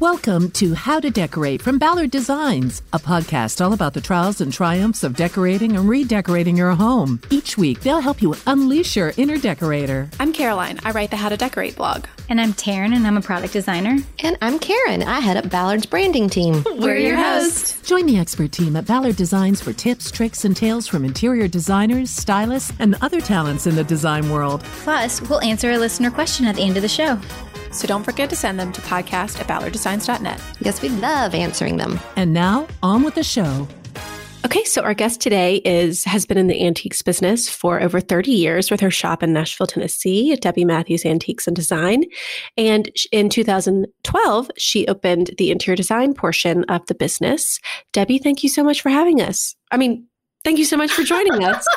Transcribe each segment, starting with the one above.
Welcome to How to Decorate from Ballard Designs, a podcast all about the trials and triumphs of decorating and redecorating your home. Each week, they'll help you unleash your inner decorator. I'm Caroline. I write the How to Decorate blog. And I'm Taryn, and I'm a product designer. And I'm Karen. I head up Ballard's branding team. We're, your hosts. Join the expert team at Ballard Designs for tips, tricks, and tales from interior designers, stylists, and other talents in the design world. Plus, we'll answer a listener question at the end of the show. So don't forget to send them to podcast at ballarddesigns.net. Yes, we love answering them. And now, on with the show. Okay, so our guest today is has been in the antiques business for over 30 years with her shop in Nashville, Tennessee, at Debbie Matthews Antiques and Design. And in 2012, she opened the interior design portion of the business. Debbie, thank you so much for having us. I mean, thank you so much for joining us.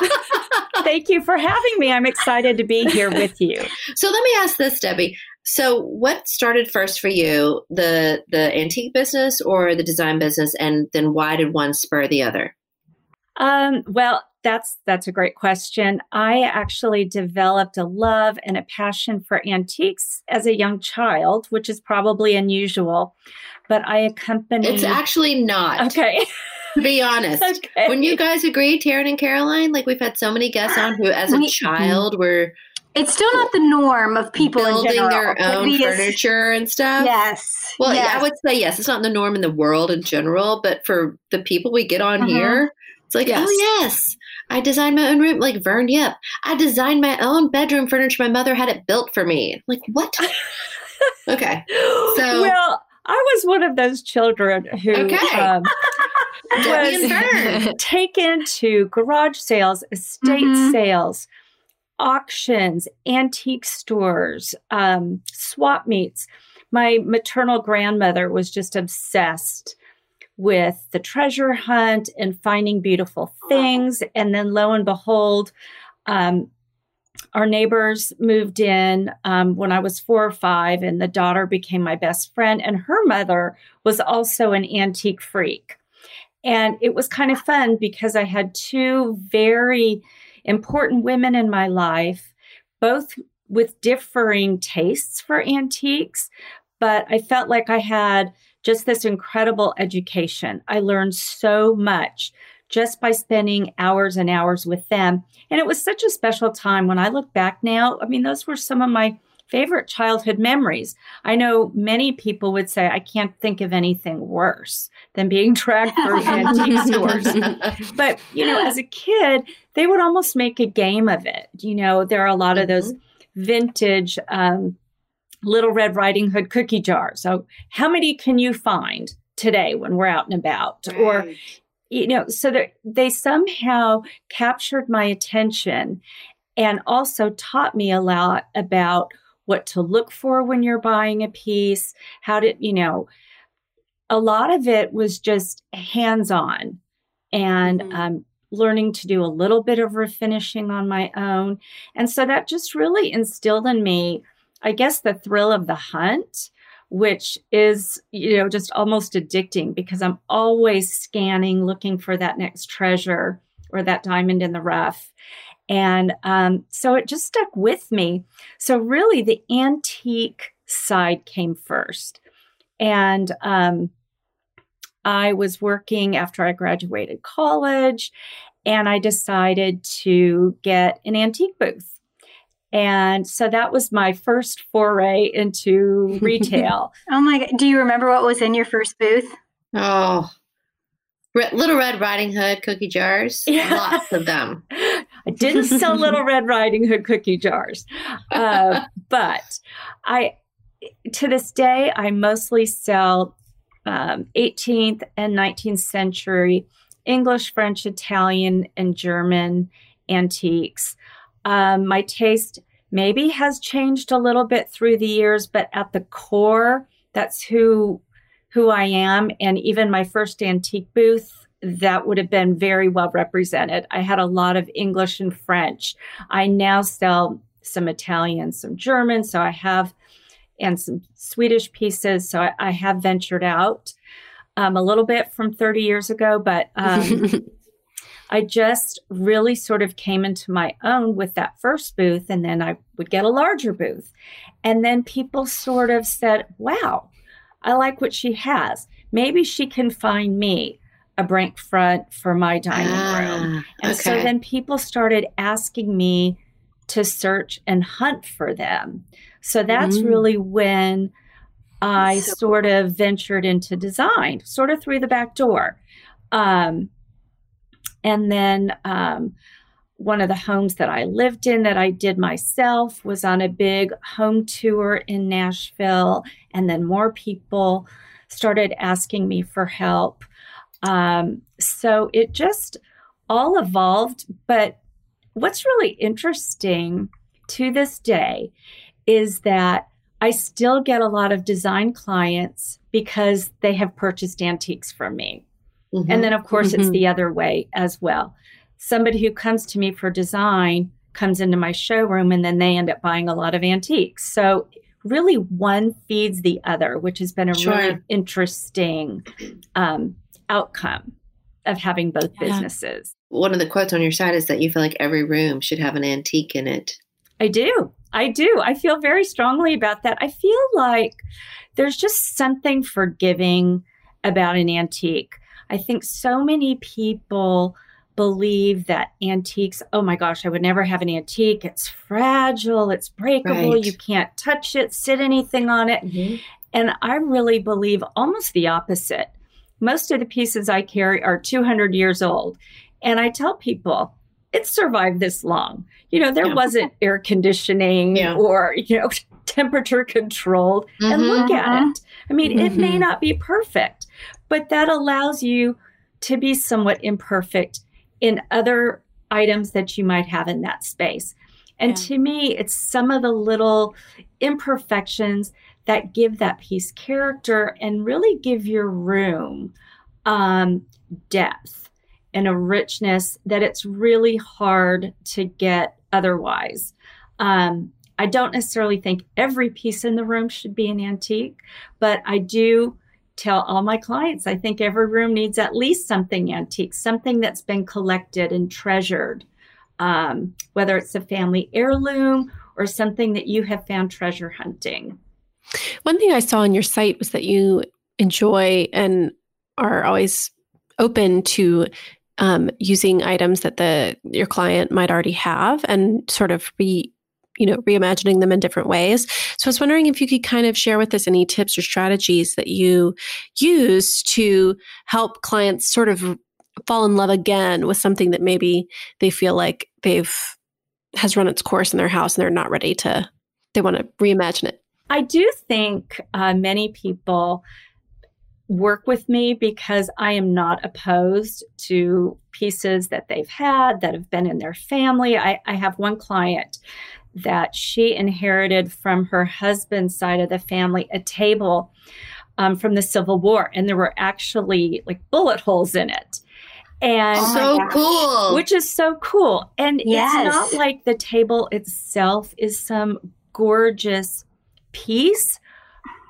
thank you for having me. I'm excited to be here with you. So let me ask this, Debbie. So, what started first for you, the the antique business or the design business, and then why did one spur the other? Um, well, that's that's a great question. I actually developed a love and a passion for antiques as a young child, which is probably unusual. But I accompanied. It's actually not. Okay. to be honest, okay. when you guys agreed, Taryn and Caroline, like we've had so many guests on who, as a child, were it's still not the norm of people building their own furniture and stuff. Yes. Well, yes. Yeah, I would say yes. It's not the norm in the world in general, but for the people we get on uh-huh. here, it's like, yes. oh yes, I designed my own room. Like Vern Yep, I designed my own bedroom furniture. My mother had it built for me. Like what? okay. So well, I was one of those children who okay. um, was taken to garage sales, estate mm-hmm. sales auctions, antique stores, um, swap meets. My maternal grandmother was just obsessed with the treasure hunt and finding beautiful things. And then lo and behold, um, our neighbors moved in um, when I was four or five, and the daughter became my best friend. And her mother was also an antique freak. And it was kind of fun because I had two very important women in my life, both with differing tastes for antiques, but I felt like I had just this incredible education. I learned so much just by spending hours and hours with them. And it was such a special time when I look back now. I mean, those were some of my favorite childhood memories. I know many people would say, I can't think of anything worse than being dragged through antique stores. But, you know, as a kid, they would almost make a game of it. You know, there are a lot of those mm-hmm. vintage um, Little Red Riding Hood cookie jars. So, how many can you find today when we're out and about? Right. Or, you know, so they somehow captured my attention and also taught me a lot about what to look for when you're buying a piece, how to, you know, a lot of it was just hands on and mm-hmm. um, learning to do a little bit of refinishing on my own. And so that just really instilled in me, I guess, the thrill of the hunt, which is, you know, just almost addicting because I'm always scanning, looking for that next treasure or that diamond in the rough. And um, so it just stuck with me. So, really, the antique side came first. And um, I was working after I graduated college, and I decided to get an antique booth. And so that was my first foray into retail. oh my God. Do you remember what was in your first booth? Oh, Little Red Riding Hood cookie jars. Yeah. Lots of them. I didn't sell Little Red Riding Hood cookie jars, uh, but I, to this day, I mostly sell um, 18th and 19th century English, French, Italian, and German antiques. Um, my taste maybe has changed a little bit through the years, but at the core, that's who who I am. And even my first antique booth that would have been very well represented. I had a lot of English and French. I now sell some Italian, some German. So I have, and some Swedish pieces. So I, I have ventured out um, a little bit from 30 years ago, but um, I just really sort of came into my own with that first booth. And then I would get a larger booth. And then people sort of said, wow, I like what she has. Maybe she can find me a break front for my dining Ah, room. And so then people started asking me to search and hunt for them. So that's Mm. really when I So sort of ventured into design, sort of through the back door. Um, and then um, one of the homes that I lived in that I did myself was on a big home tour in Nashville. And then more people started asking me for help. Um, so it just all evolved. But what's really interesting to this day is that I still get a lot of design clients because they have purchased antiques from me. Mhm. And then, of course, it's Mhm. the other way as well. Somebody who comes to me for design comes into my showroom and then they end up buying a lot of antiques. So, really, one feeds the other, which has been a Sure. really interesting um, outcome of having both Yeah. businesses. One of the quotes on your site is that you feel like every room should have an antique in it. I do. I do. I feel very strongly about that. I feel like there's just something forgiving about an antique. I think so many people believe that antiques, oh my gosh, I would never have an antique. It's fragile, it's breakable, Right. you can't touch it, sit anything on it. Mm-hmm. And I really believe almost the opposite. Most of the pieces I carry are 200 years old. And I tell people, it's survived this long. You know, there Yeah. wasn't air conditioning Yeah. or, you know, temperature controlled. And look at it. I mean, it may Mhm. not be perfect, but that allows you to be somewhat imperfect in other items that you might have in that space. And Yeah. to me, it's some of the little imperfections that give that piece character and really give your room um, depth and a richness that it's really hard to get otherwise. Um, I don't necessarily think every piece in the room should be an antique, but I do tell all my clients I think every room needs at least something antique, something that's been collected and treasured, um, whether it's a family heirloom or something that you have found treasure hunting. One thing I saw on your site was that you enjoy and are always open to um, using items that the your client might already have and sort of re you know reimagining them in different ways. So I was wondering if you could kind of share with us any tips or strategies that you use to help clients sort of fall in love again with something that maybe they feel like they've has run its course in their house and they're not ready to they want to reimagine it. I do think uh, many people work with me because I am not opposed to pieces that they've had that have been in their family. I, I have one client that she inherited from her husband's side of the family a table um, from the Civil War, and there were actually like bullet holes in it. And Oh so gosh. cool. which is so cool. And Yes. it's not like the table itself is some gorgeous piece,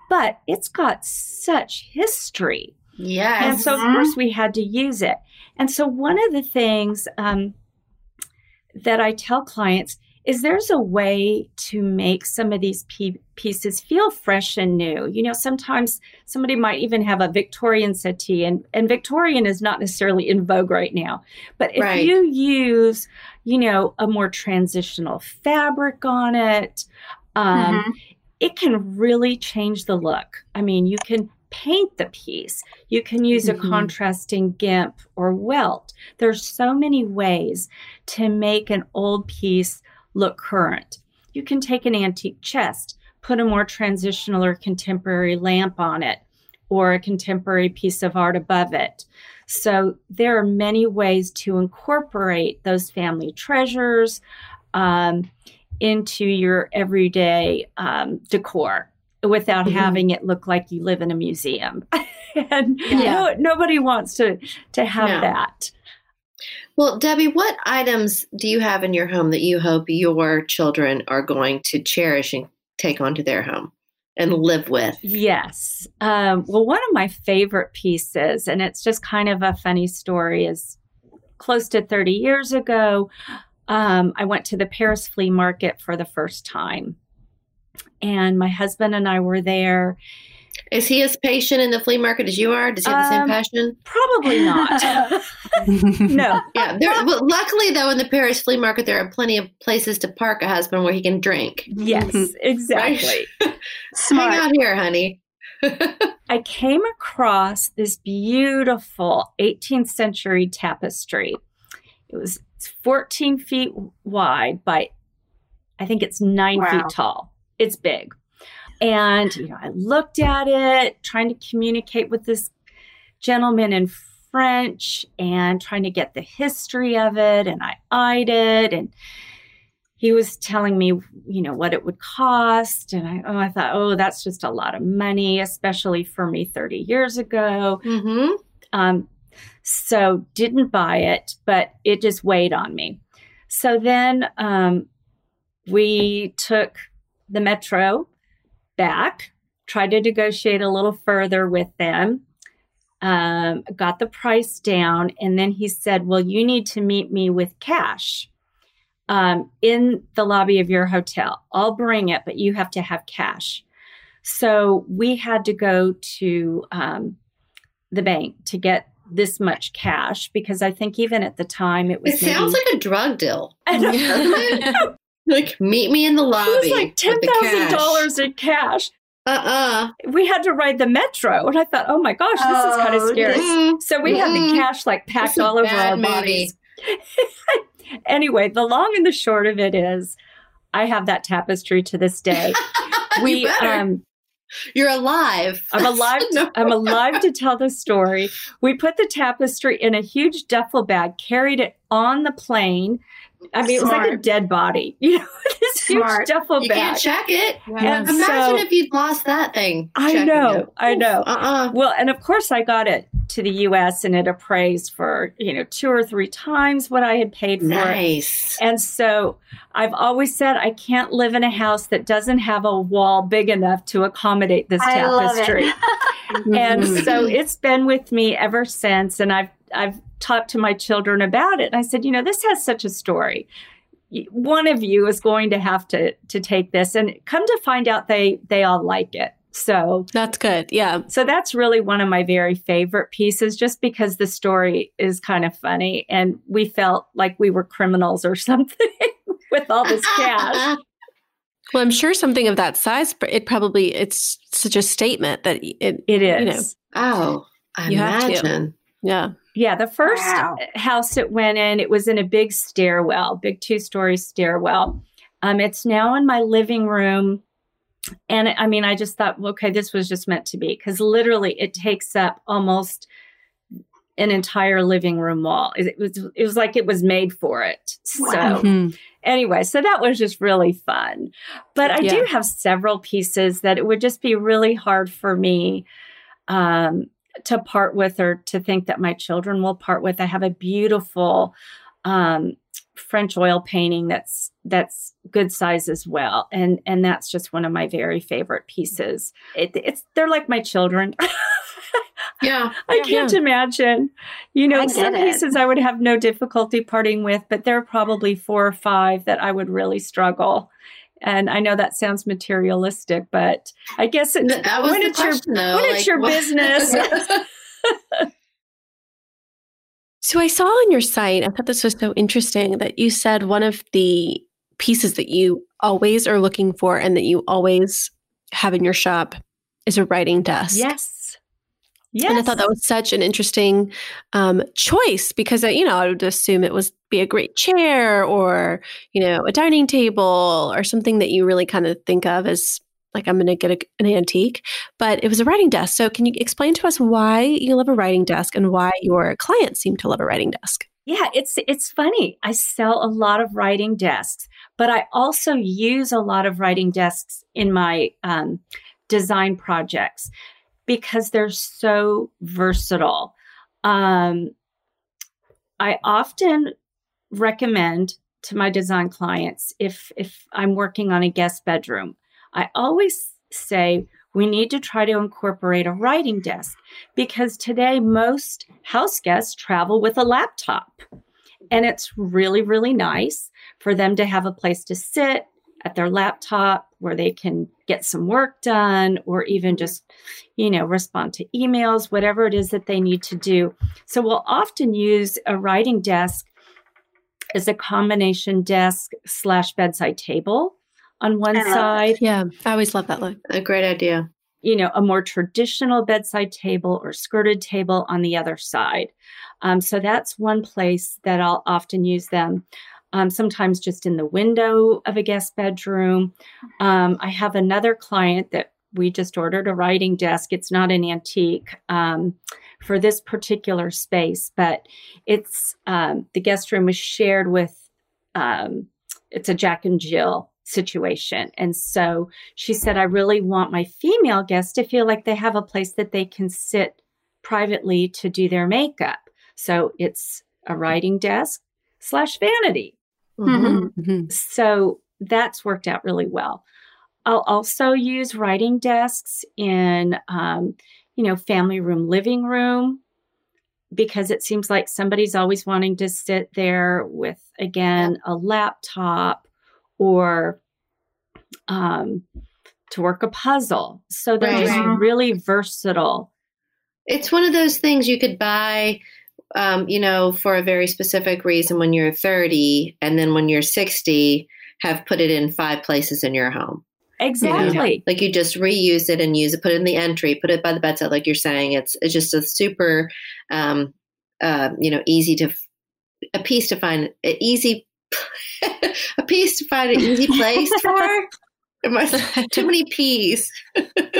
but it's got such history. yes. And so, of Mhm. course, we had to use it. And so, one of the things um, that I tell clients is there's a way to make some of these pieces feel fresh and new. You know, sometimes somebody might even have a Victorian settee, and, and Victorian is not necessarily in vogue right now. But if Right. you use, you know, a more transitional fabric on it, um, Mhm. It can really change the look. I mean, you can paint the piece, you can use a Mhm. contrasting gimp or welt. There's so many ways to make an old piece look current. You can take an antique chest, put a more transitional or contemporary lamp on it, or a contemporary piece of art above it. So there are many ways to incorporate those family treasures um, into your everyday um, decor without Mhm. having it look like you live in a museum. and Yeah. no, nobody wants to to have No. that. Well, Debbie, what items do you have in your home that you hope your children are going to cherish and take onto their home and live with? Yes. Um, well, one of my favorite pieces, and it's just kind of a funny story, is close to 30 years ago. Um, I went to the Paris flea market for the first time. And my husband and I were there. Is he as patient in the flea market as you are? Does he have the same Um, passion? Probably not. no. Yeah. There, well, luckily, though, in the Paris flea market, there are plenty of places to park a husband where he can drink. Yes, exactly. Hang out here, honey. I came across this beautiful 18th century tapestry. It was 14 feet wide by, I think it's nine Wow. feet tall. It's big. And, you know, I looked at it, trying to communicate with this gentleman in French and trying to get the history of it. And I eyed it and he was telling me, you know, what it would cost. And I, oh, I thought, oh, that's just a lot of money, especially for me 30 years ago. Mm-hmm. Um, so didn't buy it, but it just weighed on me. So then um, we took the metro back, tried to negotiate a little further with them, um, got the price down, and then he said, "Well, you need to meet me with cash." Um, in the lobby of your hotel. I'll bring it, but you have to have cash. So we had to go to um, the bank to get this much cash because I think even at the time it was It sounds like a drug deal. I know. doesn't it? Like, meet me in the lobby. it was like ten thousand cash. dollars in cash. Uh-uh. We had to ride the metro, and I thought, oh my gosh, this is kind of Oh, scary. Mm, So we had the cash like packed all over our movie. bodies. anyway, the long and the short of it is, I have that tapestry to this day. We um You're alive. I'm alive. To, I'm alive to tell the story. We put the tapestry in a huge duffel bag, carried it on the plane. I mean, it was like a dead body, you know, this Smart. huge duffel You bag. can't check it. And Imagine so- if you'd lost that thing. I know, it. I know. Uh-uh. Well, and of course, I got it to the U.S. and it appraised for you know two or three times what I had paid for it. Nice. And so I've always said I can't live in a house that doesn't have a wall big enough to accommodate this I love tapestry. it. and Mhm. so it's been with me ever since and i've i've talked to my children about it and i said you know this has such a story one of you is going to have to to take this and come to find out they they all like it so That's good. Yeah. so that's really one of my very favorite pieces just because the story is kind of funny and we felt like we were criminals or something with all this cash Well, I'm sure something of that size, but it probably it's such a statement that it. it is You know. oh, I You have to. imagine. Yeah. Yeah, the first Wow. house it went in, it was in a big stairwell, big two story stairwell. Um, it's now in my living room. And I mean, I just thought, okay, this was just meant to be because literally it takes up almost an entire living room wall. It was it was like it was made for it. Wow. So Mhm. anyway, so that was just really fun. But I do have several pieces that it would just be really hard for me um, to part with or to think that my children will part with. I have a beautiful um, French oil painting that's that's good size as well, and and that's just one of my very favorite pieces. It, it's they're like my children. Yeah. I Yeah. can't imagine. You know, some it. pieces I would have no difficulty parting with, but there are probably four or five that I would really struggle. And I know that sounds materialistic, but I guess it's That was when it's your question, though. when it's your what- business. So I saw on your site, I thought this was so interesting that you said one of the pieces that you always are looking for and that you always have in your shop is a writing desk. yes. Yes. And I thought that was such an interesting um, choice because, uh, you know, I would assume it was be a great chair or, you know, a dining table or something that you really kind of think of as like, I'm going to get a, an antique. But it was a writing desk. So can you explain to us why you love a writing desk and why your clients seem to love a writing desk? Yeah, it's it's funny. I sell a lot of writing desks, but I also use a lot of writing desks in my um, design projects because they're so versatile. Um, I often recommend to my design clients if if I'm working on a guest bedroom, I always say we need to try to incorporate a writing desk because today most house guests travel with a laptop. And it's really, really nice for them to have a place to sit, at their laptop where they can get some work done or even just, you know, respond to emails, whatever it is that they need to do. So we'll often use a writing desk as a combination desk slash bedside table on one side. Yeah, I always love that look. A great idea. You know, a more traditional bedside table or skirted table on the other side. Um, so that's one place that I'll often use them um, sometimes just in the window of a guest bedroom. Um, I have another client that we just ordered a writing desk. It's not an antique um, for this particular space, but it's um, the guest room is shared with. Um, it's a Jack and Jill situation. And so she said, I really want my female guests to feel like they have a place that they can sit privately to do their makeup. So it's a writing desk slash vanity. Mm-hmm. Mm-hmm. So that's worked out really well. I'll also use writing desks in, um, you know, family room, living room, because it seems like somebody's always wanting to sit there with, again, a laptop or um, to work a puzzle. So they're right. just really versatile. It's one of those things you could buy um, you know, for a very specific reason when you're 30 and then when you're 60, have put it in five places in your home. Exactly. You know, like you just reuse it and use it, put it in the entry, put it by the bedside, like you're saying. It's it's just a super, um, uh, you know, easy to a piece to find, easy, a piece to find an easy place for. Too many peas.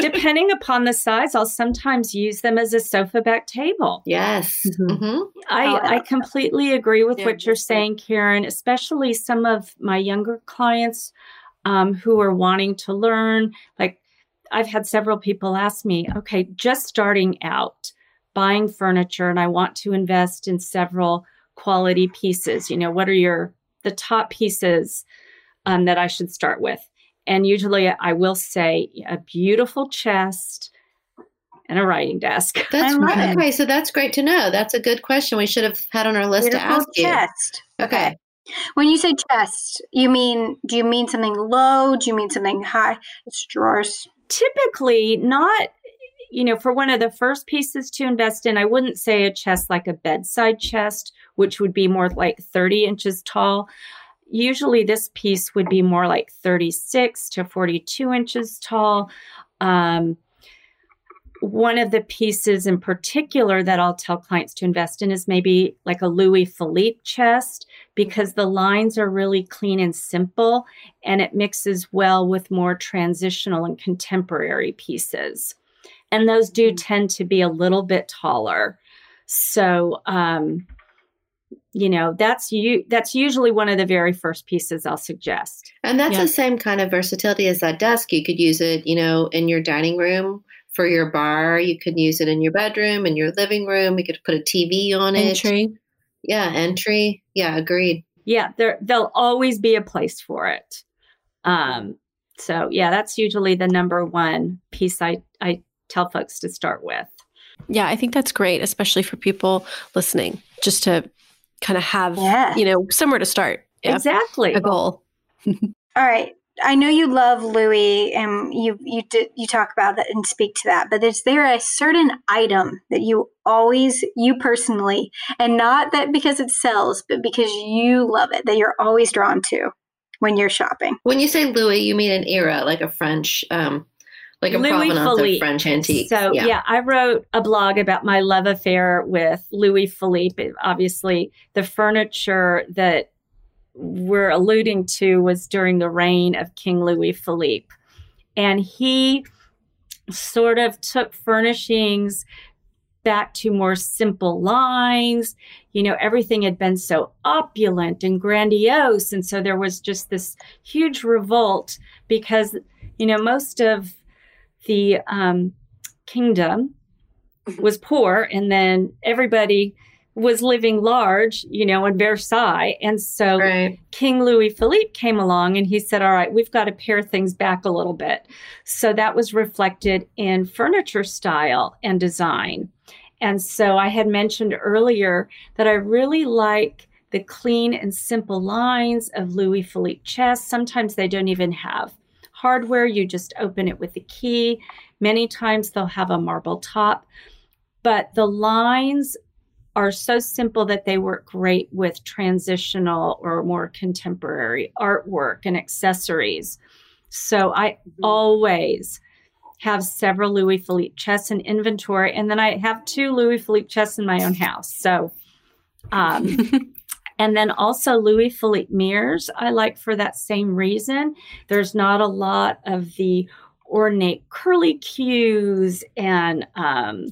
Depending upon the size, I'll sometimes use them as a sofa back table. Yes. Mm-hmm. Mm-hmm. I, I completely agree with yeah, what you're saying, Karen, especially some of my younger clients um, who are wanting to learn. Like, I've had several people ask me, okay, just starting out buying furniture, and I want to invest in several quality pieces. You know, what are your the top pieces um, that I should start with? And usually I will say a beautiful chest and a writing desk. That's right. Okay, so that's great to know. That's a good question we should have had on our list beautiful to ask chest. you. Okay. When you say chest, you mean do you mean something low? Do you mean something high? It's drawers. Typically, not you know, for one of the first pieces to invest in, I wouldn't say a chest like a bedside chest, which would be more like 30 inches tall usually this piece would be more like 36 to 42 inches tall. Um, one of the pieces in particular that I'll tell clients to invest in is maybe like a Louis Philippe chest because the lines are really clean and simple and it mixes well with more transitional and contemporary pieces. And those do mm. tend to be a little bit taller. So, um, you know that's you that's usually one of the very first pieces i'll suggest. And that's yeah. the same kind of versatility as that desk. You could use it you know in your dining room for your bar. You could use it in your bedroom in your living room. You could put a tv on it. Entry. Yeah entry. Yeah agreed. Yeah there there'll always be a place for it. Um so yeah that's usually the number one piece i i tell folks to start with. Yeah i think that's great especially for people listening just to kind of have, yeah. you know, somewhere to start. Yeah. Exactly. A goal. All right. I know you love Louis and you you did you talk about that and speak to that, but is there a certain item that you always you personally and not that because it sells, but because you love it that you're always drawn to when you're shopping? When you say Louis, you mean an era, like a French um like a Louis provenance Philippe. of French antique. So yeah. yeah. I wrote a blog about my love affair with Louis Philippe. Obviously, the furniture that we're alluding to was during the reign of King Louis Philippe, and he sort of took furnishings back to more simple lines. You know, everything had been so opulent and grandiose. And so there was just this huge revolt because, you know, most of the um, kingdom mm-hmm. was poor, and then everybody was living large, you know, in Versailles. And so right. King Louis Philippe came along and he said, All right, we've got to pare things back a little bit. So that was reflected in furniture style and design. And so I had mentioned earlier that I really like the clean and simple lines of Louis Philippe chess. Sometimes they don't even have hardware, you just open it with a key. Many times they'll have a marble top, but the lines are so simple that they work great with transitional or more contemporary artwork and accessories. So I mm-hmm. always have several Louis Philippe chests in inventory, and then I have two Louis Philippe chests in my own house. So, um, and then also Louis Philippe mirrors, I like for that same reason. There's not a lot of the ornate curly cues and um,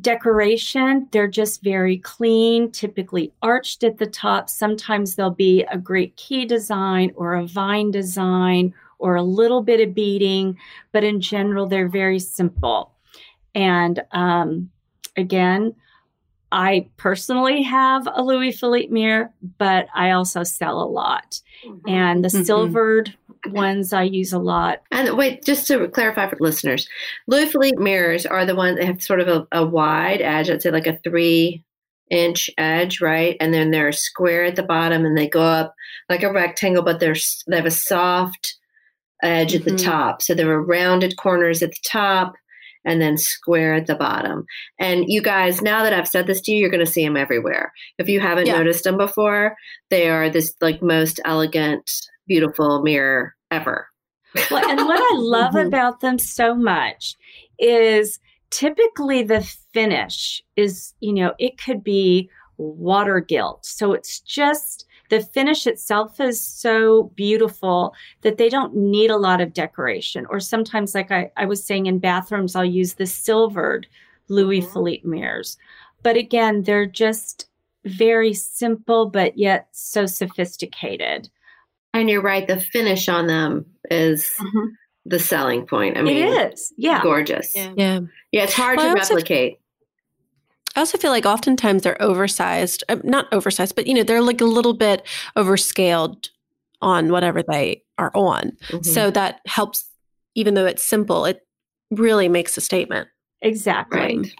decoration. They're just very clean, typically arched at the top. Sometimes there'll be a Greek key design or a vine design or a little bit of beading, but in general, they're very simple. And um, again, I personally have a Louis Philippe mirror, but I also sell a lot. Mm-hmm. And the mm-hmm. silvered ones I use a lot. And wait, just to clarify for listeners, Louis Philippe mirrors are the ones that have sort of a, a wide edge, I'd say like a three inch edge, right? And then they're square at the bottom and they go up like a rectangle, but they're, they have a soft edge mm-hmm. at the mm-hmm. top. So there are rounded corners at the top and then square at the bottom. And you guys, now that I've said this to you, you're going to see them everywhere. If you haven't yeah. noticed them before, they are this like most elegant, beautiful mirror ever. well, and what I love mm-hmm. about them so much is typically the finish is, you know, it could be water gilt. So it's just the finish itself is so beautiful that they don't need a lot of decoration. Or sometimes, like I, I was saying in bathrooms, I'll use the silvered Louis mm-hmm. Philippe mirrors. But again, they're just very simple, but yet so sophisticated. And you're right, the finish on them is mm-hmm. the selling point. I mean, it is. Yeah. Gorgeous. Yeah. Yeah, yeah it's hard well, to replicate. I also feel like oftentimes they're oversized, uh, not oversized, but you know, they're like a little bit overscaled on whatever they are on. Mm-hmm. So that helps, even though it's simple, it really makes a statement. Exactly. Right.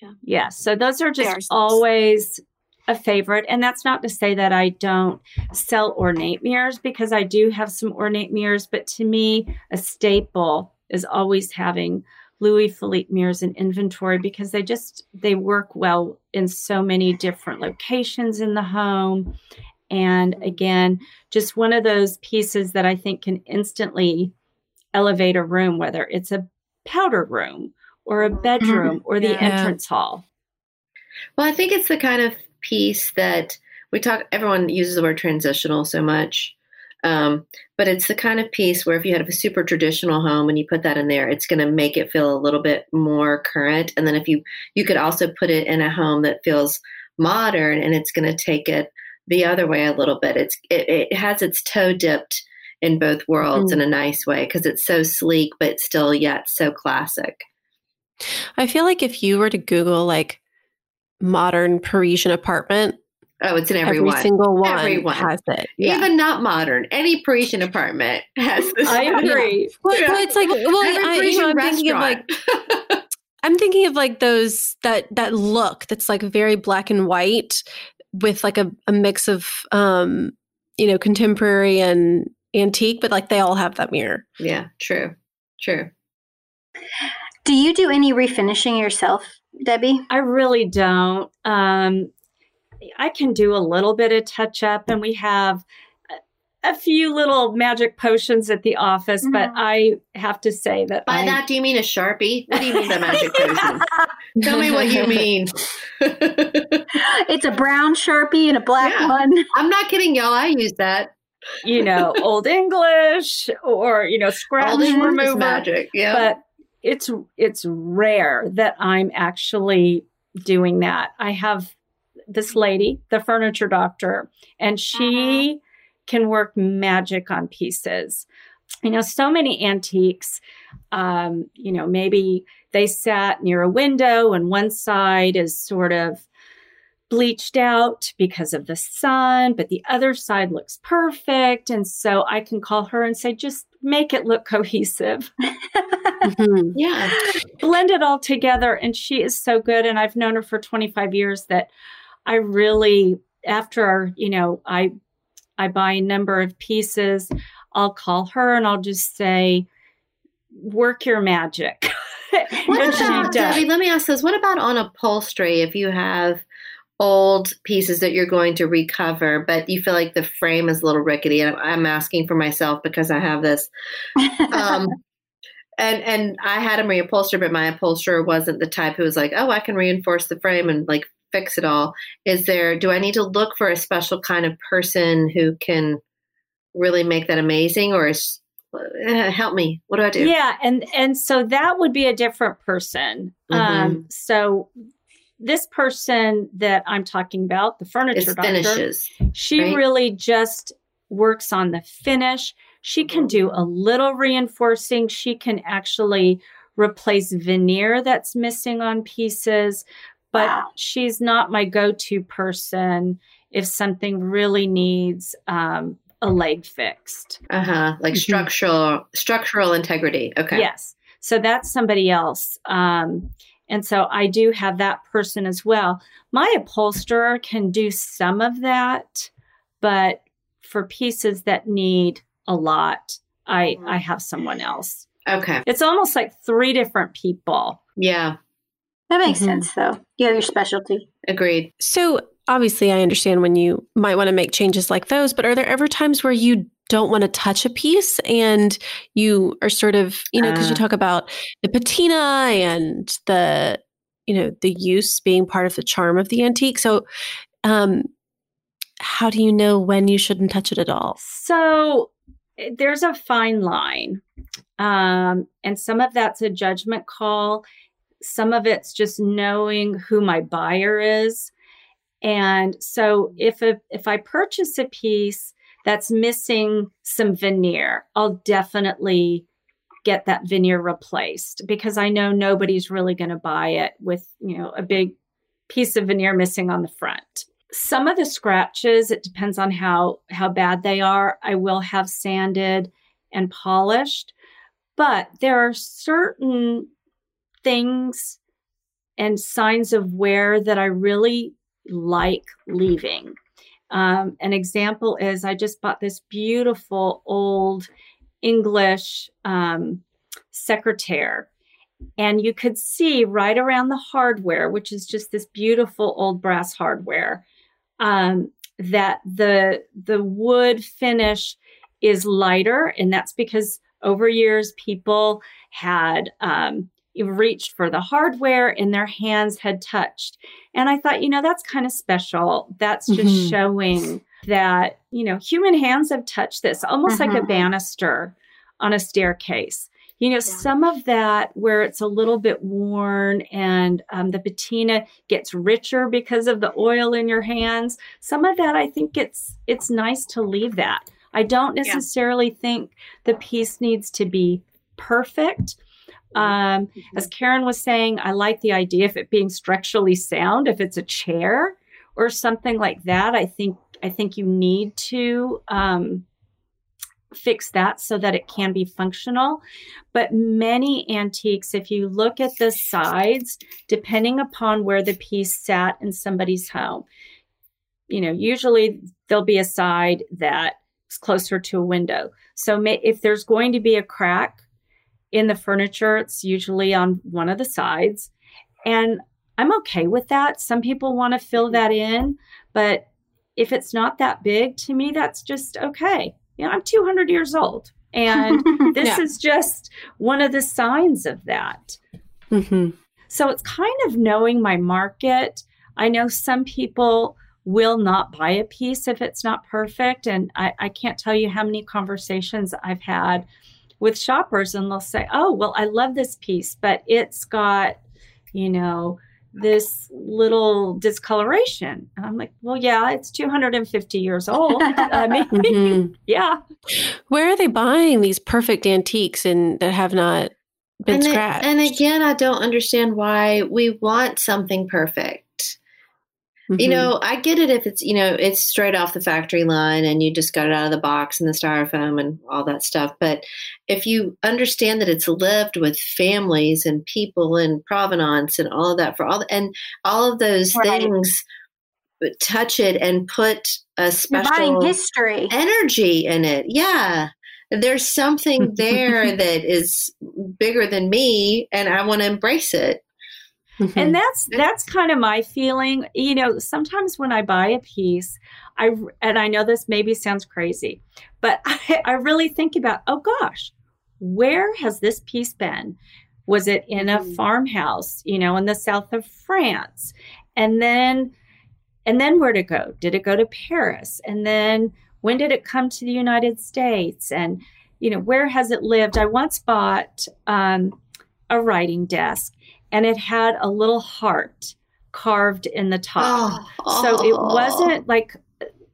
Yeah. yeah. So those are just always a favorite. And that's not to say that I don't sell ornate mirrors because I do have some ornate mirrors, but to me, a staple is always having Louis Philippe mirrors in inventory because they just they work well in so many different locations in the home. And again, just one of those pieces that I think can instantly elevate a room, whether it's a powder room or a bedroom mm-hmm. or the yeah. entrance hall. Well, I think it's the kind of piece that we talk, everyone uses the word transitional so much. Um, but it's the kind of piece where if you have a super traditional home and you put that in there, it's going to make it feel a little bit more current. And then if you you could also put it in a home that feels modern, and it's going to take it the other way a little bit. It's it, it has its toe dipped in both worlds mm. in a nice way because it's so sleek, but still yet so classic. I feel like if you were to Google like modern Parisian apartment, Oh, it's in every, every one. single one. Everyone has it. Yeah. Even not modern. Any Parisian apartment has this. I agree. well, yeah. well, it's like well, I, you know, I'm thinking of like I'm thinking of like those that that look that's like very black and white with like a, a mix of um you know contemporary and antique, but like they all have that mirror. Yeah, true, true. Do you do any refinishing yourself, Debbie? I really don't. Um, I can do a little bit of touch up, and we have a few little magic potions at the office, mm-hmm. but I have to say that by I, that do you mean a sharpie? What do you mean by magic potion? Tell me what you mean. it's a brown sharpie and a black yeah. one. I'm not kidding, y'all. I use that. You know, Old English or you know, scratch Old remover. magic, yeah. But it's it's rare that I'm actually doing that. I have this lady, the furniture doctor, and she uh-huh. can work magic on pieces. You know, so many antiques, um, you know, maybe they sat near a window and one side is sort of bleached out because of the sun, but the other side looks perfect. And so I can call her and say, just make it look cohesive. mm-hmm. Yeah. Blend it all together. And she is so good. And I've known her for 25 years that I really after you know I I buy a number of pieces, I'll call her and I'll just say, "Work your magic." what about Debbie? Let me ask this: What about on upholstery? If you have old pieces that you're going to recover, but you feel like the frame is a little rickety, and I'm asking for myself because I have this. Um, and and I had them reupholstered, but my upholsterer wasn't the type who was like, "Oh, I can reinforce the frame and like fix it all." Is there? Do I need to look for a special kind of person who can really make that amazing, or is uh, help me? What do I do? Yeah, and and so that would be a different person. Mm-hmm. Um, so this person that I'm talking about, the furniture it's doctor, finishes, she right? really just works on the finish. She can do a little reinforcing. She can actually replace veneer that's missing on pieces, but wow. she's not my go to person if something really needs um, a leg fixed. Uh huh. Like mm-hmm. structural structural integrity. Okay. Yes. So that's somebody else. Um, and so I do have that person as well. My upholsterer can do some of that, but for pieces that need a lot, I I have someone else. Okay. It's almost like three different people. Yeah. That makes mm-hmm. sense though. You have your specialty. Agreed. So obviously I understand when you might want to make changes like those, but are there ever times where you don't want to touch a piece and you are sort of, you know, because uh, you talk about the patina and the, you know, the use being part of the charm of the antique. So um how do you know when you shouldn't touch it at all? So Eh, there's a fine line. Um, and some of that's a judgment call. Some of it's just knowing who my buyer is. And so if a, if I purchase a piece that's missing some veneer, I'll definitely get that veneer replaced because I know nobody's really going to buy it with, you know, a big piece of veneer missing on the front some of the scratches it depends on how how bad they are i will have sanded and polished but there are certain things and signs of wear that i really like leaving. Um, an example is i just bought this beautiful old english um, secretaire. And you could see right around the hardware which is just this beautiful old brass hardware um, that the the wood finish is lighter, and that's because over years people had um, reached for the hardware and their hands had touched. And I thought, you know, that's kind of special. That's just mm-hmm. showing that you know human hands have touched this, almost like a mm-hmm. banister on a staircase you know, yeah. some of that where it's a little bit worn and um, the patina gets richer because of the oil in your hands. Some of that, I think it's it's nice to leave that. I don't necessarily yeah. think the piece needs to be perfect. Um, mm-hmm. As Karen was saying, I like the idea of it being structurally sound. If it's a chair or something like that, I think I think you need to um, fix that so that it can be functional. But many antiques, if you look at the sides, depending upon where the piece sat in somebody's home, you know, usually there'll be a side that is closer to a window. So may, if there's going to be a crack in the furniture, it's usually on one of the sides. And I'm okay with that. Some people want to fill that in, but if it's not that big to me, that's just okay you know, I'm 200 years old. And this yeah. is just one of the signs of that. Mm-hmm. So it's kind of knowing my market. I know some people will not buy a piece if it's not perfect. And I, I can't tell you how many conversations I've had with shoppers, and they'll say, Oh, well, I love this piece, but it's got, you know, this little discoloration. And I'm like, well, yeah, it's 250 years old. I mean, mm-hmm. yeah. Where are they buying these perfect antiques and that have not been and scratched? It, and again, I don't understand why we want something perfect. Mm-hmm. You know, I get it if it's, you know, it's straight off the factory line and you just got it out of the box and the styrofoam and all that stuff. But if you understand that it's lived with families and people and provenance and all of that for all, and all of those right. things touch it and put a special history energy in it. Yeah. There's something there that is bigger than me and I want to embrace it. Mm-hmm. And that's that's kind of my feeling. You know, sometimes when I buy a piece, I and I know this maybe sounds crazy, but I, I really think about, oh gosh, where has this piece been? Was it in a mm-hmm. farmhouse, you know, in the south of France? And then and then where to go? Did it go to Paris? And then when did it come to the United States? And you know, where has it lived? I once bought um, a writing desk, and it had a little heart carved in the top. Oh, so it wasn't like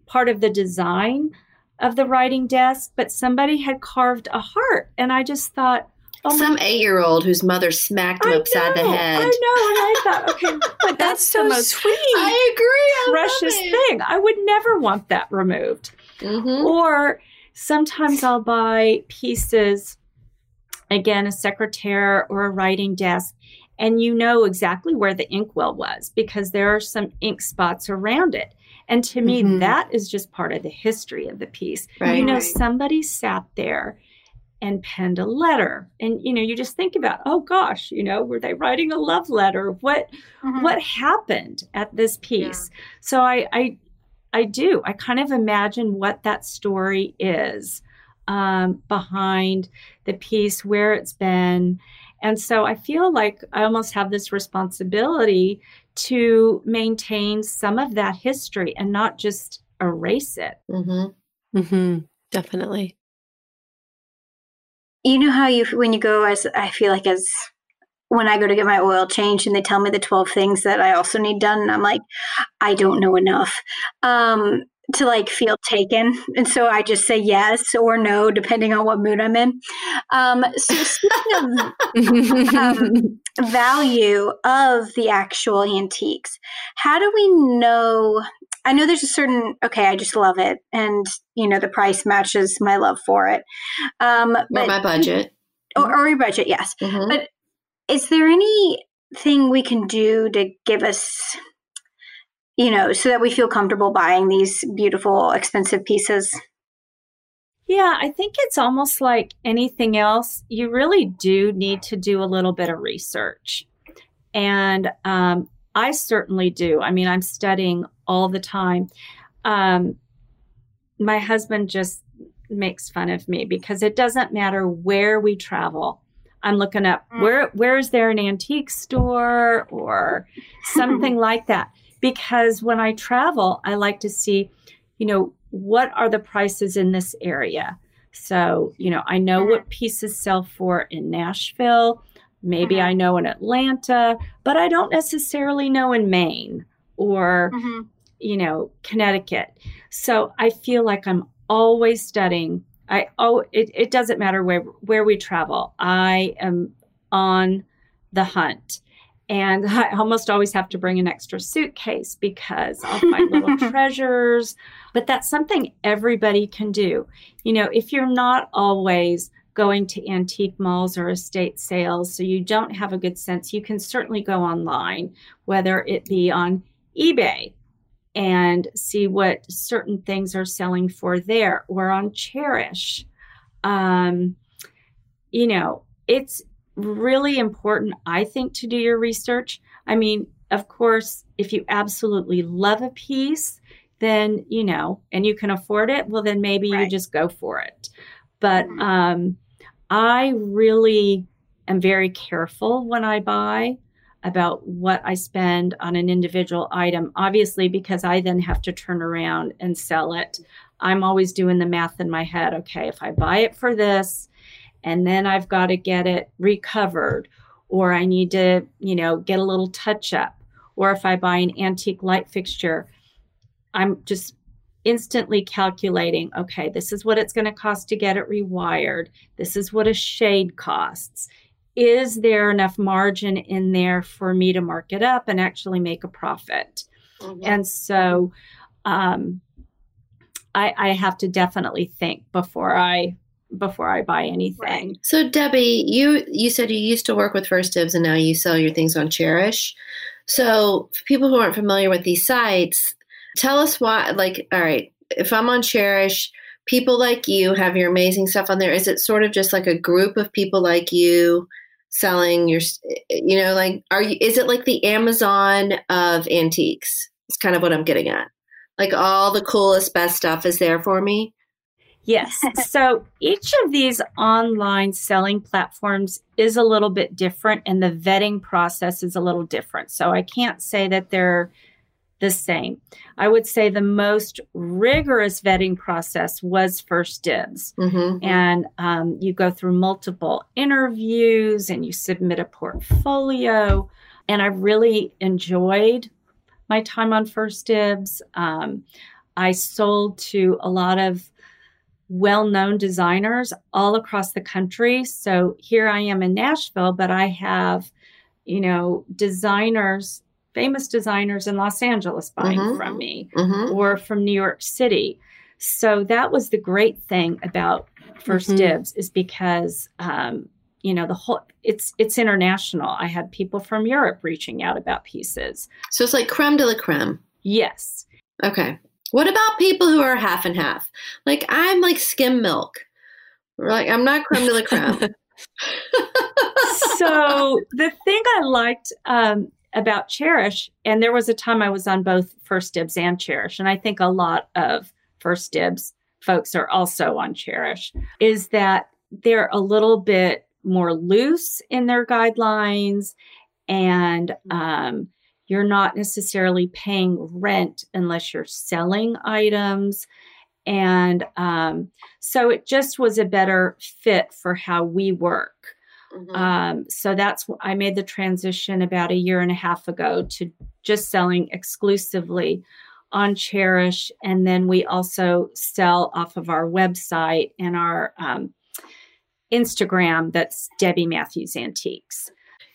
part of the design of the writing desk, but somebody had carved a heart, and I just thought, Oh Some eight year old whose mother smacked him I upside know, the head. I know. And I thought, okay, but that's, so the most sweet. I agree. I precious thing. I would never want that removed. Mm-hmm. Or sometimes I'll buy pieces, again, a secretary or a writing desk, and you know exactly where the inkwell was because there are some ink spots around it. And to me, mm-hmm. that is just part of the history of the piece. Right. You know, somebody sat there and penned a letter and you know you just think about oh gosh you know were they writing a love letter what mm-hmm. what happened at this piece yeah. so I, I i do i kind of imagine what that story is um, behind the piece where it's been and so i feel like i almost have this responsibility to maintain some of that history and not just erase it mm-hmm. Mm-hmm. definitely you know how you when you go as I feel like as when I go to get my oil changed and they tell me the 12 things that I also need done and I'm like I don't know enough um to like feel taken and so I just say yes or no depending on what mood I'm in um so speaking of um, value of the actual antiques how do we know I know there's a certain okay, I just love it, and you know the price matches my love for it. Um, but, or my budget, or, or your budget, yes. Mm-hmm. But is there anything we can do to give us, you know, so that we feel comfortable buying these beautiful, expensive pieces? Yeah, I think it's almost like anything else. You really do need to do a little bit of research. And um, I certainly do. I mean, I'm studying all the time. Um, my husband just makes fun of me because it doesn't matter where we travel. I'm looking up mm. where where is there an antique store or something like that because when I travel, I like to see, you know, what are the prices in this area. So, you know, I know what pieces sell for in Nashville. Maybe mm-hmm. I know in Atlanta, but I don't necessarily know in Maine or, mm-hmm. you know, Connecticut. So I feel like I'm always studying. I oh, it, it doesn't matter where where we travel. I am on the hunt. And I almost always have to bring an extra suitcase because I'll find little treasures. But that's something everybody can do. You know, if you're not always going to antique malls or estate sales, so you don't have a good sense, you can certainly go online, whether it be on eBay and see what certain things are selling for there or on Chairish. Um, you know, it's really important, I think, to do your research. I mean, of course, if you absolutely love a piece, then, you know, and you can afford it, well, then maybe right. you just go for it. But mm-hmm. um, I really am very careful when I buy about what I spend on an individual item, obviously, because I then have to turn around and sell it. I'm always doing the math in my head. Okay, if I buy it for this, and then I've got to get it recovered, or I need to, you know, get a little touch up, or if I buy an antique light fixture, I'm just instantly calculating okay, this is what it's going to cost to get it rewired. This is what a shade costs. Is there enough margin in there for me to mark it up and actually make a profit? Mm-hmm. And so um, I, I have to definitely think before I before I buy anything. So Debbie, you you said you used to work with First Dibs and now you sell your things on Chairish. So for people who aren't familiar with these sites, Tell us why, like, all right, if I'm on Chairish, people like you have your amazing stuff on there. Is it sort of just like a group of people like you selling your, you know, like, are you, is it like the Amazon of antiques? It's kind of what I'm getting at. Like all the coolest, best stuff is there for me. Yes. so each of these online selling platforms is a little bit different and the vetting process is a little different. So I can't say that they're the same. I would say the most rigorous vetting process was First Dibs. Mm-hmm. And um, you go through multiple interviews and you submit a portfolio. And I really enjoyed my time on First Dibs. Um, I sold to a lot of well known designers all across the country. So here I am in Nashville, but I have, you know, designers, famous designers in Los Angeles buying mm-hmm. from me mm-hmm. or from New York City. So that was the great thing about 1st mm-hmm. Dibs is because um, you know the whole it's it's international. I had people from Europe reaching out about pieces. So it's like creme de la creme. Yes. Okay. What about people who are half and half? Like I'm like skim milk. Like I'm not creme de la creme. so the thing I liked um, about Chairish, and there was a time I was on both First Dibs and Chairish, and I think a lot of First Dibs folks are also on Chairish, is that they're a little bit more loose in their guidelines and um, you're not necessarily paying rent unless you're selling items. And um, so it just was a better fit for how we work. Mm-hmm. Um, so that's I made the transition about a year and a half ago to just selling exclusively on Chairish, and then we also sell off of our website and our um, Instagram. That's Debbie Matthews Antiques.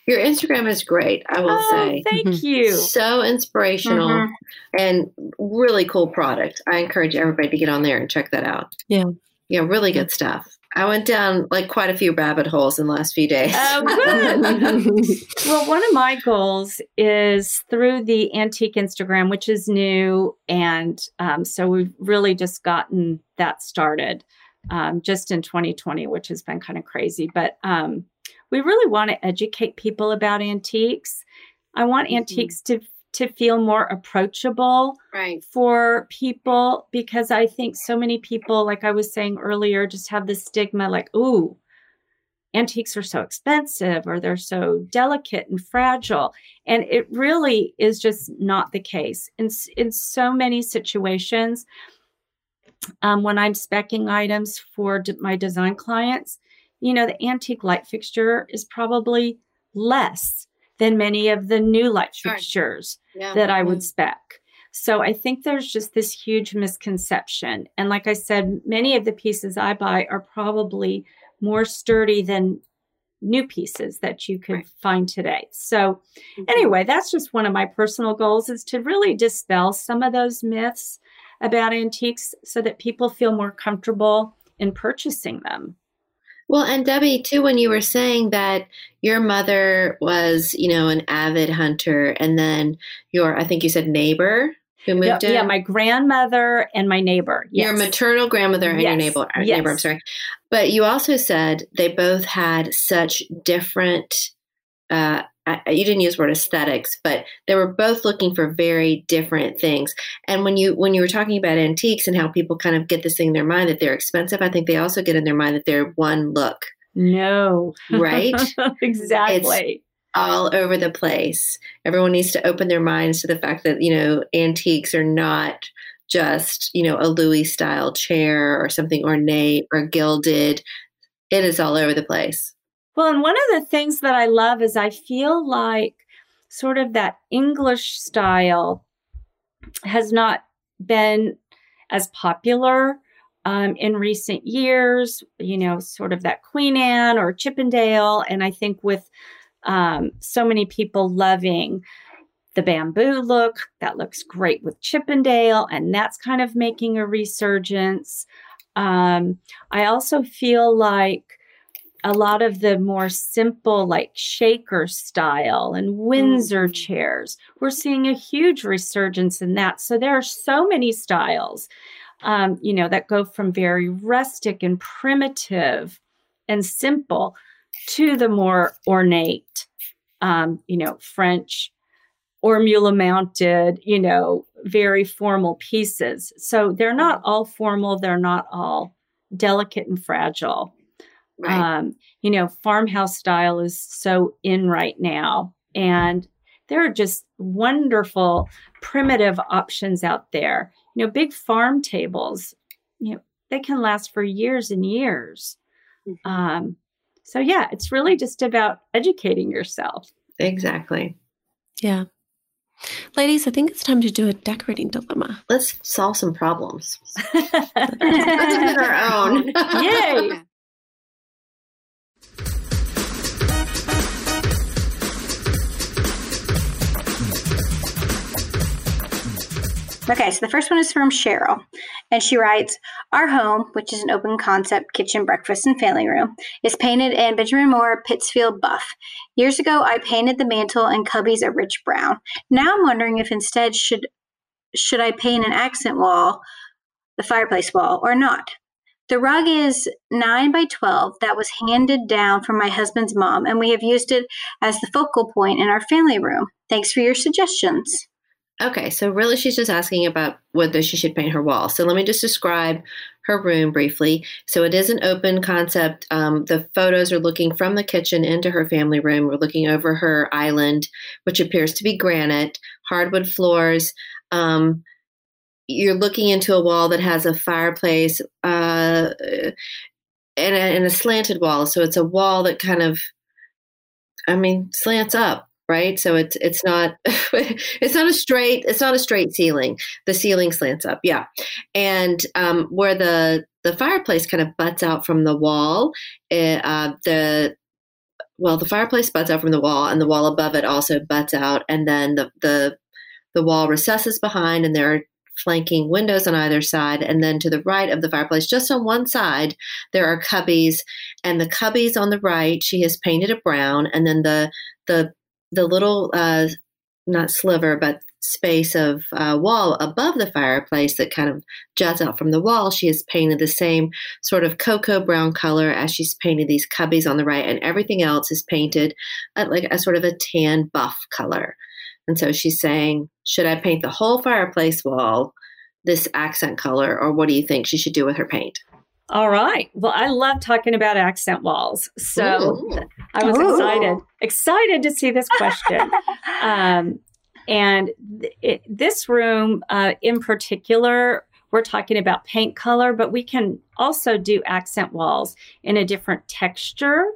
Your Instagram is great, I will oh, say. Thank mm-hmm. you. So inspirational mm-hmm. and really cool product. I encourage everybody to get on there and check that out. Yeah. Yeah, really good stuff. I went down like quite a few rabbit holes in the last few days. Oh, good. well, one of my goals is through the antique Instagram, which is new. And um, so we've really just gotten that started um, just in 2020, which has been kind of crazy. But um, we really want to educate people about antiques. I want mm-hmm. antiques to to feel more approachable right. for people because I think so many people, like I was saying earlier, just have this stigma like, ooh, antiques are so expensive or they're so delicate and fragile. And it really is just not the case. In, in so many situations, um, when I'm specing items for d- my design clients, you know, the antique light fixture is probably less than many of the new light fixtures yeah. that I would mm-hmm. spec. So I think there's just this huge misconception. And like I said, many of the pieces I buy are probably more sturdy than new pieces that you could right. find today. So mm-hmm. anyway, that's just one of my personal goals is to really dispel some of those myths about antiques so that people feel more comfortable in purchasing them. Well, and Debbie, too, when you were saying that your mother was, you know, an avid hunter, and then your, I think you said neighbor who moved yeah, in. Yeah, my grandmother and my neighbor. Yes. Your maternal grandmother and yes. your neighbor. Yes. Neighbor, I'm sorry. But you also said they both had such different uh, you didn't use the word aesthetics, but they were both looking for very different things. And when you when you were talking about antiques and how people kind of get this thing in their mind that they're expensive, I think they also get in their mind that they're one look. No. Right? exactly. It's all over the place. Everyone needs to open their minds to the fact that, you know, antiques are not just, you know, a Louis style chair or something ornate or gilded. It is all over the place. Well, and one of the things that I love is I feel like sort of that English style has not been as popular um, in recent years, you know, sort of that Queen Anne or Chippendale. And I think with um, so many people loving the bamboo look, that looks great with Chippendale, and that's kind of making a resurgence. Um, I also feel like a lot of the more simple, like shaker style and Windsor mm-hmm. chairs. We're seeing a huge resurgence in that. So there are so many styles, um, you know, that go from very rustic and primitive and simple to the more ornate, um, you know, French ormolu mounted, you know, very formal pieces. So they're not all formal, they're not all delicate and fragile. Right. Um, you know, farmhouse style is so in right now. And there are just wonderful primitive options out there. You know, big farm tables, you know, they can last for years and years. Mm-hmm. Um, so, yeah, it's really just about educating yourself. Exactly. Yeah. Ladies, I think it's time to do a decorating dilemma. Let's solve some problems. Let's our own. Yay! Okay, so the first one is from Cheryl. And she writes Our home, which is an open concept kitchen, breakfast, and family room, is painted in Benjamin Moore Pittsfield buff. Years ago, I painted the mantle and cubbies a rich brown. Now I'm wondering if instead should should I paint an accent wall, the fireplace wall, or not? The rug is 9 by 12 that was handed down from my husband's mom, and we have used it as the focal point in our family room. Thanks for your suggestions. Okay, so really she's just asking about whether she should paint her wall. So let me just describe her room briefly. So it is an open concept. Um, the photos are looking from the kitchen into her family room. We're looking over her island, which appears to be granite, hardwood floors. Um, you're looking into a wall that has a fireplace uh, and, a, and a slanted wall. So it's a wall that kind of, I mean, slants up right so it's it's not it's not a straight it's not a straight ceiling the ceiling slants up yeah and um, where the the fireplace kind of butts out from the wall it, uh, the well the fireplace butts out from the wall and the wall above it also butts out and then the the the wall recesses behind and there are flanking windows on either side. And then to the right of the fireplace, just on one side, there are cubbies. And the cubbies on the right, she has painted a brown. And then the the the little uh, not sliver but space of uh, wall above the fireplace that kind of juts out from the wall she has painted the same sort of cocoa brown color as she's painted these cubbies on the right and everything else is painted like a sort of a tan buff color. And so she's saying should i paint the whole fireplace wall this accent color or what do you think she should do with her paint all right. Well, I love talking about accent walls. So Ooh. I was Ooh. excited, excited to see this question. um, and th- it, this room uh, in particular, we're talking about paint color, but we can also do accent walls in a different texture.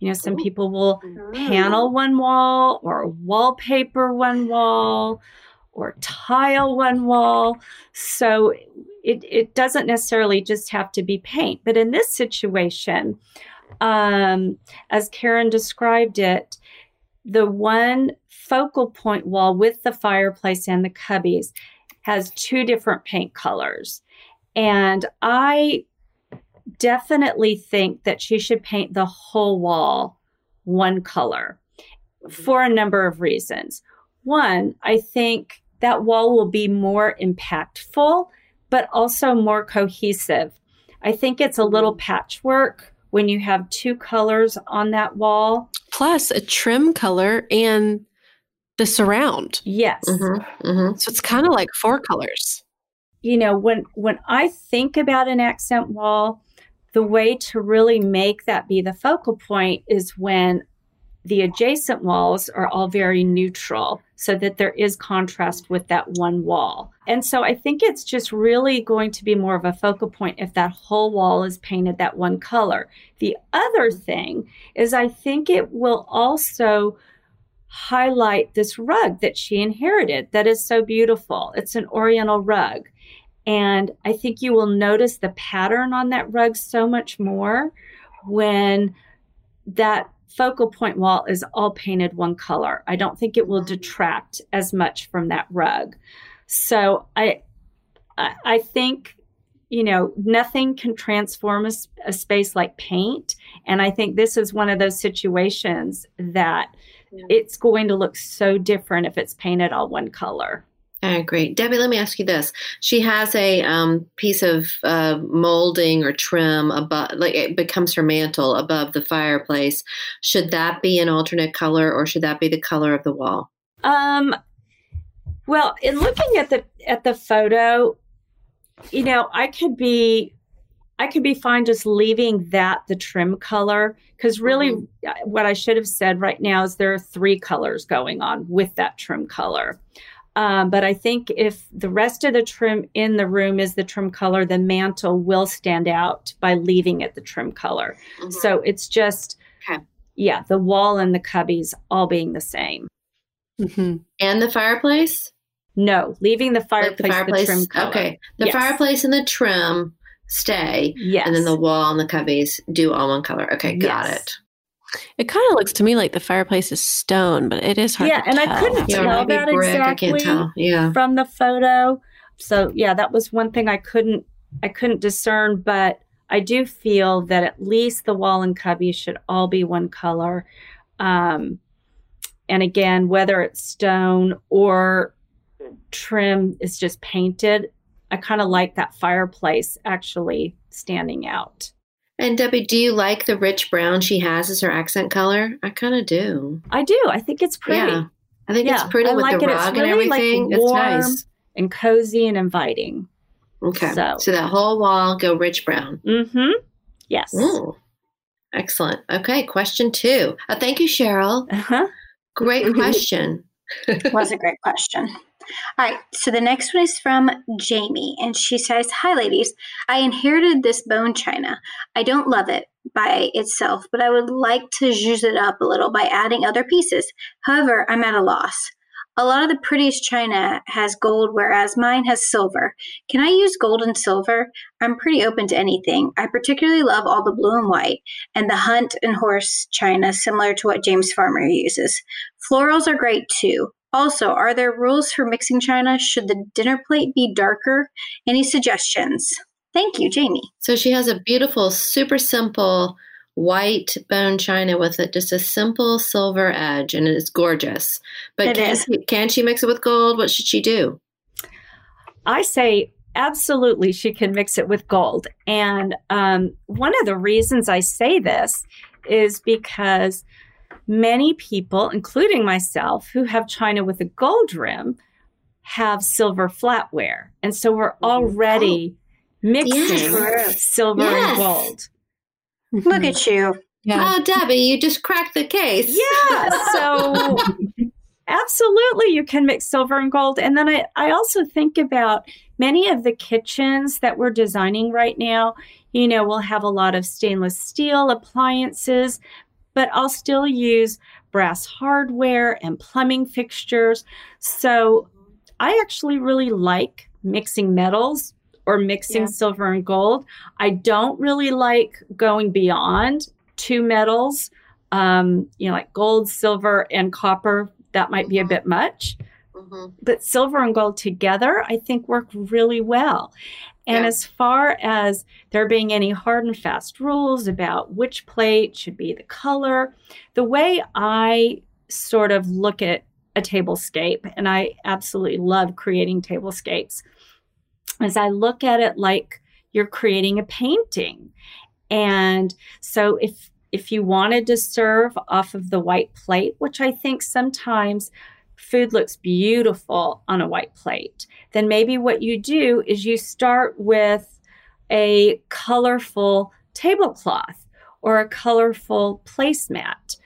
You know, some people will panel one wall or wallpaper one wall or tile one wall. So it, it doesn't necessarily just have to be paint. But in this situation, um, as Karen described it, the one focal point wall with the fireplace and the cubbies has two different paint colors. And I definitely think that she should paint the whole wall one color for a number of reasons. One, I think that wall will be more impactful but also more cohesive. I think it's a little mm-hmm. patchwork when you have two colors on that wall. Plus a trim color and the surround. Yes. Mm-hmm, mm-hmm. So it's kind of like four colors. You know, when when I think about an accent wall, the way to really make that be the focal point is when the adjacent walls are all very neutral so that there is contrast with that one wall. And so I think it's just really going to be more of a focal point if that whole wall is painted that one color. The other thing is, I think it will also highlight this rug that she inherited that is so beautiful. It's an oriental rug. And I think you will notice the pattern on that rug so much more when that focal point wall is all painted one color. I don't think it will mm-hmm. detract as much from that rug. So I I think you know, nothing can transform a, a, space like paint. And I think this is one of those situations that yeah. it's going to look so different if it's painted all one color. I agree. Debbie, let me ask you this. She has a um, piece of uh, molding or trim above, like it becomes her mantle above the fireplace. Should that be an alternate color or should that be the color of the wall? Um, well, in looking at the at the photo, you know, I could be I could be fine just leaving that the trim color because really mm-hmm. what I should have said right now is there are three colors going on with that trim color. Um, but I think if the rest of the trim in the room is the trim color, the mantle will stand out by leaving it the trim color. Mm-hmm. So it's just, okay. yeah, the wall and the cubbies all being the same. Mm-hmm. And the fireplace? No, leaving the fireplace, like the, fireplace the trim color. Okay, the yes. fireplace and the trim stay. Yes. And then the wall and the cubbies do all one color. Okay, got yes. it. It kind of looks to me like the fireplace is stone, but it is hard. Yeah, and tell. I couldn't yeah, tell that brick, exactly yeah. from the photo. So yeah, that was one thing I couldn't I couldn't discern, but I do feel that at least the wall and cubby should all be one color. Um, and again, whether it's stone or trim is just painted, I kind of like that fireplace actually standing out. And Debbie, do you like the rich brown she has as her accent color? I kind of do. I do. I think it's pretty. Yeah. I think yeah, it's pretty I with like the it. rug really and everything. Like it's nice and cozy and inviting. Okay. So, so that whole wall go rich brown. Mm-hmm. Yes. Ooh. Excellent. Okay. Question two. Uh, thank you, Cheryl. Uh-huh. Great question. was a great question. All right, so the next one is from Jamie, and she says, Hi, ladies. I inherited this bone china. I don't love it by itself, but I would like to zhuzh it up a little by adding other pieces. However, I'm at a loss. A lot of the prettiest china has gold, whereas mine has silver. Can I use gold and silver? I'm pretty open to anything. I particularly love all the blue and white, and the hunt and horse china, similar to what James Farmer uses. Florals are great too. Also, are there rules for mixing china? Should the dinner plate be darker? Any suggestions? Thank you, Jamie. So she has a beautiful, super simple white bone china with a, just a simple silver edge, and it's gorgeous. But it can, is. She, can she mix it with gold? What should she do? I say absolutely she can mix it with gold. And um, one of the reasons I say this is because many people, including myself, who have china with a gold rim, have silver flatware. And so we're already oh. mixing yes. silver yes. and gold. Look at you. Yeah. Oh, Debbie, you just cracked the case. Yeah. So absolutely you can mix silver and gold. And then I, I also think about many of the kitchens that we're designing right now. You know, we'll have a lot of stainless steel appliances, but I'll still use brass hardware and plumbing fixtures. So I actually really like mixing metals or mixing yeah. silver and gold. I don't really like going beyond two metals, um, you know, like gold, silver, and copper. That might be a bit much. Mm-hmm. But silver and gold together, I think, work really well. And yeah. as far as there being any hard and fast rules about which plate should be the color, the way I sort of look at a tablescape, and I absolutely love creating tablescapes, is I look at it like you're creating a painting. And so if if you wanted to serve off of the white plate, which I think sometimes food looks beautiful on a white plate, then maybe what you do is you start with a colorful tablecloth or a colorful placemat.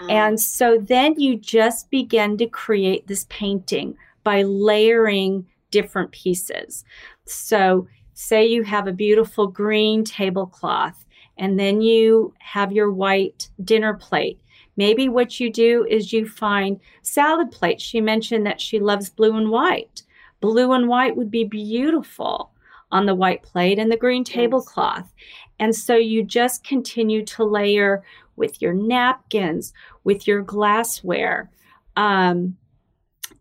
Mm. And so then you just begin to create this painting by layering different pieces. So, say you have a beautiful green tablecloth, and then you have your white dinner plate. Maybe what you do is you find salad plates. She mentioned that she loves blue and white. Blue and white would be beautiful on the white plate and the green tablecloth. And so you just continue to layer with your napkins, with your glassware, um,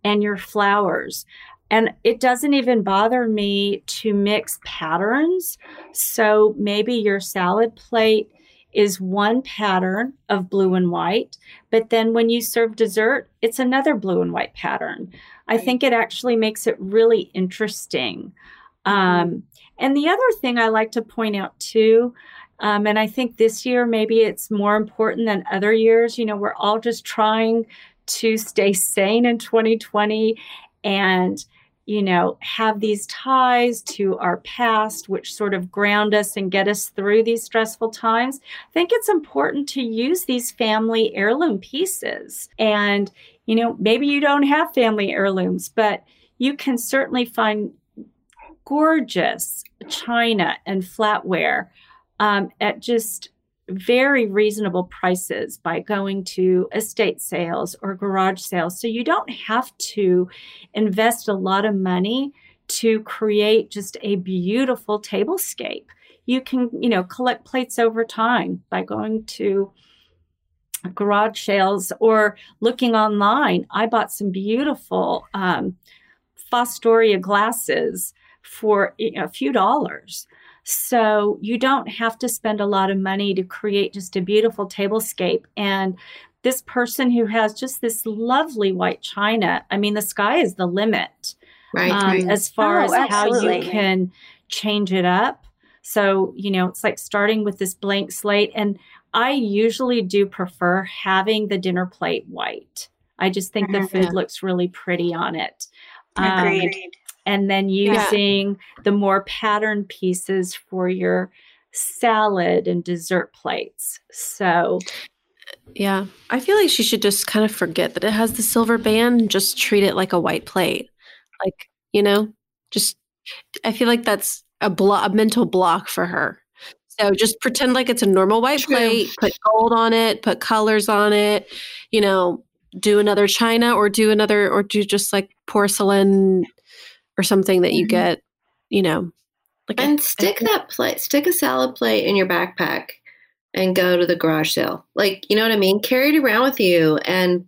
and your flowers. And it doesn't even bother me to mix patterns. So maybe your salad plate is one pattern of blue and white, but then when you serve dessert, it's another blue and white pattern. I think it actually makes it really interesting. Um, and the other thing I like to point out too, um, and I think this year maybe it's more important than other years, you know, we're all just trying to stay sane in 2020 and you know, have these ties to our past, which sort of ground us and get us through these stressful times, I think it's important to use these family heirloom pieces. And, you know, maybe you don't have family heirlooms, but you can certainly find gorgeous china and flatware um, at just very reasonable prices by going to estate sales or garage sales. So you don't have to invest a lot of money to create just a beautiful tablescape. You can, you know, collect plates over time by going to garage sales or looking online. I bought some beautiful um, Fostoria glasses for a few dollars so you don't have to spend a lot of money to create just a beautiful tablescape. And this person who has just this lovely white china, I mean, the sky is the limit. Right. Um, right. As far oh, as absolutely. how you can change it up. So, you know, it's like starting with this blank slate. And I usually do prefer having the dinner plate white. I just think mm-hmm. the food looks really pretty on it. Agreed. And then using yeah. the more pattern pieces for your salad and dessert plates. So, yeah, I feel like she should just kind of forget that it has the silver band and just treat it like a white plate. Like, you know, just I feel like that's a block, a mental block for her. So just pretend like it's a normal white True. plate, put gold on it, put colors on it, you know, do another china or do another or do just like porcelain or something that you mm-hmm. get, you know. Like and a, stick a, that plate, stick a salad plate in your backpack and go to the garage sale. Like, you know what I mean? Carry it around with you and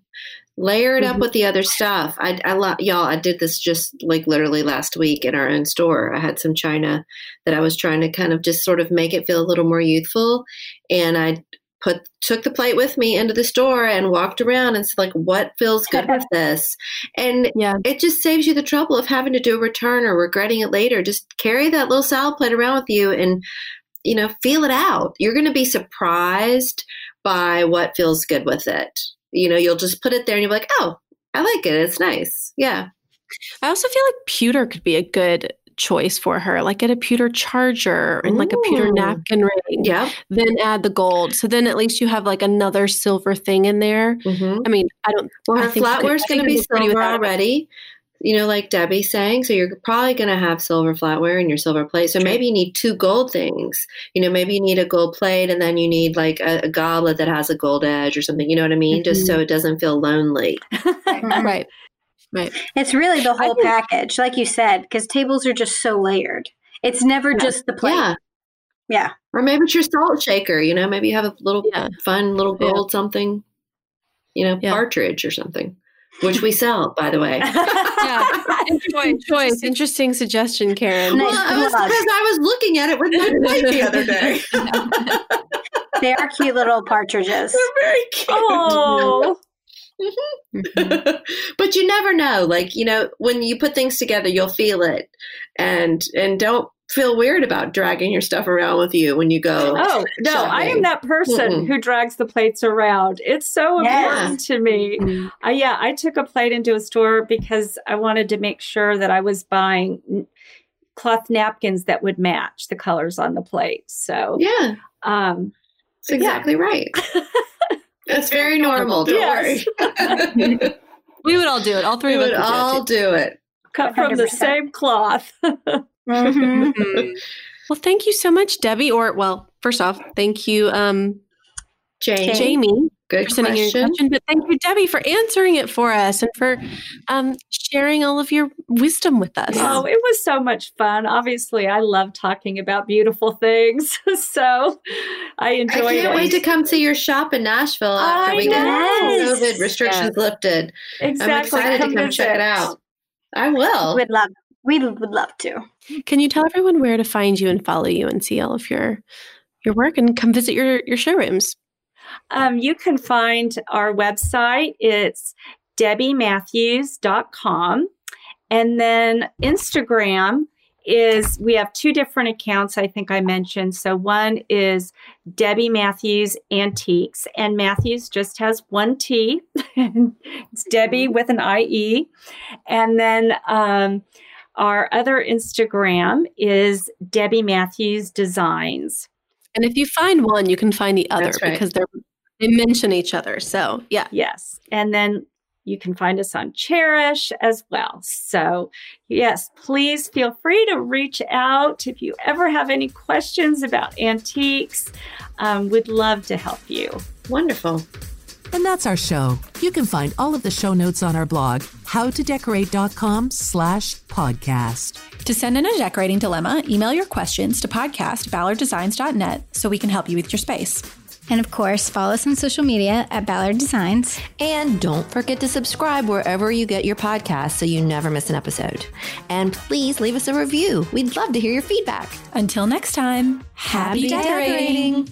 layer it mm-hmm. up with the other stuff. I, I love y'all. I did this just like literally last week in our own store. I had some china that I was trying to kind of just sort of make it feel a little more youthful, and I put took the plate with me into the store and walked around and said like what feels good with this? And yeah. it just saves you the trouble of having to do a return or regretting it later. Just carry that little salad plate around with you and you know feel it out. You're going to be surprised by what feels good with it. You know you'll just put it there and you're like oh i like it. It's nice. Yeah. I also feel like pewter could be a good choice for her, like get a pewter charger and Ooh. like a pewter napkin ring. Yeah. Then add the gold. So then at least you have like another silver thing in there. Mm-hmm. I mean, I don't. Well, her flatware is going to be silver already. You know, like Debbie's saying, so you're probably going to have silver flatware in your silver plate. So maybe you need two gold things. You know, maybe you need a gold plate and then you need like a, a goblet that has a gold edge or something. You know what I mean? Mm-hmm. Just so it doesn't feel lonely. right. Right. It's really the whole package, like you said, because tables are just so layered. It's never yeah. just the plate. Yeah. Yeah. Or maybe it's your salt shaker, you know, maybe you have a little yeah. fun little gold yeah. something, you know, partridge or something. Which we sell, by the way. yeah, choice, choice. Interesting suggestion, Karen. Well, because I was looking at it with my wife the other day. they are cute little partridges. They're very cute. Oh. Mm-hmm. but you never know. Like, you know, when you put things together, you'll feel it. And and don't feel weird about dragging your stuff around with you when you go. Oh, no, shopping. I am that person mm who drags the plates around. It's so yeah. important to me. mm Uh, yeah, I took a plate into a store because I wanted to make sure that I was buying cloth napkins that would match the colors on the plate. So, yeah. Um, that's exactly yeah. right. That's very normal. Don't yes. worry. we would all do it. All three we of us would all do it. Cut 100%. from the same cloth. mm-hmm. Well, thank you so much, Debbie. Or, well, first off, thank you, um, Jamie. Jamie Good for sending question. your question. But thank you, Debbie, for answering it for us and for um, sharing all of your wisdom with us. Oh, it was so much fun. Obviously, I love talking about beautiful things. so I enjoyed it. I can't it. wait to come to your shop in Nashville after I we know. get COVID restrictions yes. lifted. Exactly. I'm excited come to come visit. check it out. I will. We'd love we would love to. Can you tell everyone where to find you and follow you and see all of your your work and come visit your your showrooms? Um, you can find our website. It's debbiematthews.com. And then Instagram is we have two different accounts I think I mentioned. So one is Debbie Matthews Antiques, and Matthews just has one T. it's Debbie with an IE. And then um, our other Instagram is Debbie Matthews Designs. And if you find one, you can find the other right. because they're they mention each other. So yeah. Yes. And then you can find us on Chairish as well. So, yes, please feel free to reach out if you ever have any questions about antiques. Um, we'd love to help you. Wonderful. And that's our show. You can find all of the show notes on our blog, howtodecorate.com slash podcast. To send in a decorating dilemma, email your questions to podcast ballarddesigns.net so we can help you with your space. And of course, follow us on social media at Ballard Designs. And don't forget to subscribe wherever you get your podcast so you never miss an episode. And please leave us a review. We'd love to hear your feedback. Until next time, Happy decorating.